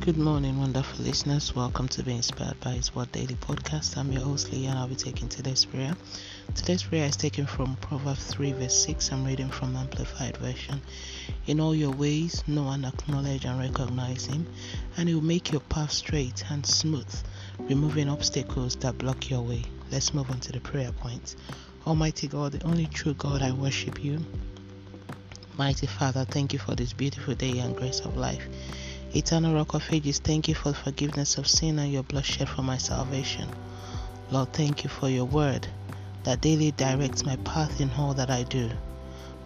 Good morning, wonderful listeners. Welcome to Be Inspired by His Word Daily Podcast. I'm your host, Lee, and I'll be taking today's prayer. Today's prayer is taken from Proverbs 3, verse 6. I'm reading from Amplified Version. In all your ways, know and acknowledge and recognize Him, and He will make your path straight and smooth, removing obstacles that block your way. Let's move on to the prayer point. Almighty God, the only true God, I worship you. Mighty Father, thank you for this beautiful day and grace of life. Eternal Rock of Ages, thank you for the forgiveness of sin and your blood shed for my salvation. Lord, thank you for your word that daily directs my path in all that I do.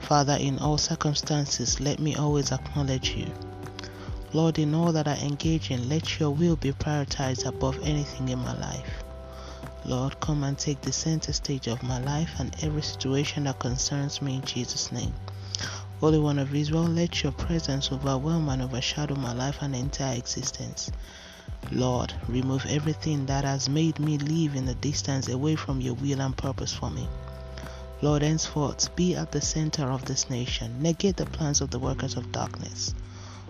Father, in all circumstances, let me always acknowledge you. Lord, in all that I engage in, let your will be prioritized above anything in my life. Lord, come and take the center stage of my life and every situation that concerns me in Jesus' name. Holy One of Israel, let your presence overwhelm and overshadow my life and entire existence. Lord, remove everything that has made me live in the distance away from your will and purpose for me. Lord, henceforth, be at the center of this nation. Negate the plans of the workers of darkness.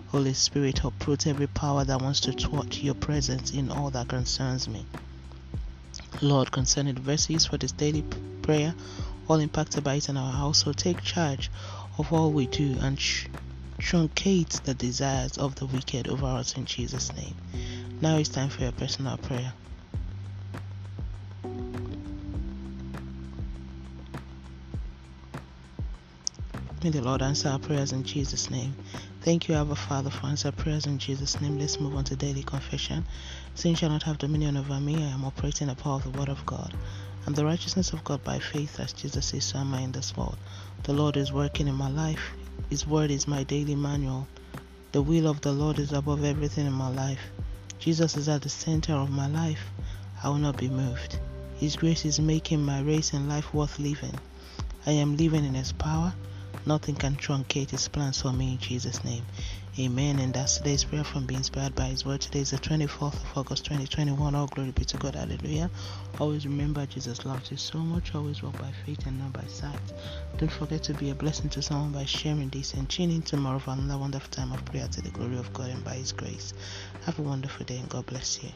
Holy Spirit, uproot every power that wants to thwart your presence in all that concerns me. Lord, concerning verses for this daily prayer, all impacted by it in our household, take charge of all we do and sh- truncate the desires of the wicked over us in Jesus' name. Now it's time for your personal prayer. May the Lord answer our prayers in Jesus' name. Thank you, Abba Father, for answer prayers in Jesus' name. Let's move on to daily confession. Sin shall not have dominion over me. I am operating the power of the Word of God. I'm the righteousness of God by faith, as Jesus is, so am I in this world. The Lord is working in my life. His Word is my daily manual. The will of the Lord is above everything in my life. Jesus is at the center of my life. I will not be moved. His grace is making my race in life worth living. I am living in His power. Nothing can truncate His plans for me in Jesus' name. Amen. And that's today's prayer from being inspired by His word. Today is the 24th of August 2021. All glory be to God. Hallelujah. Always remember Jesus loves you so much. Always walk by faith and not by sight. Don't forget to be a blessing to someone by sharing this and tuning tomorrow for another wonderful time of prayer to the glory of God and by His grace. Have a wonderful day and God bless you.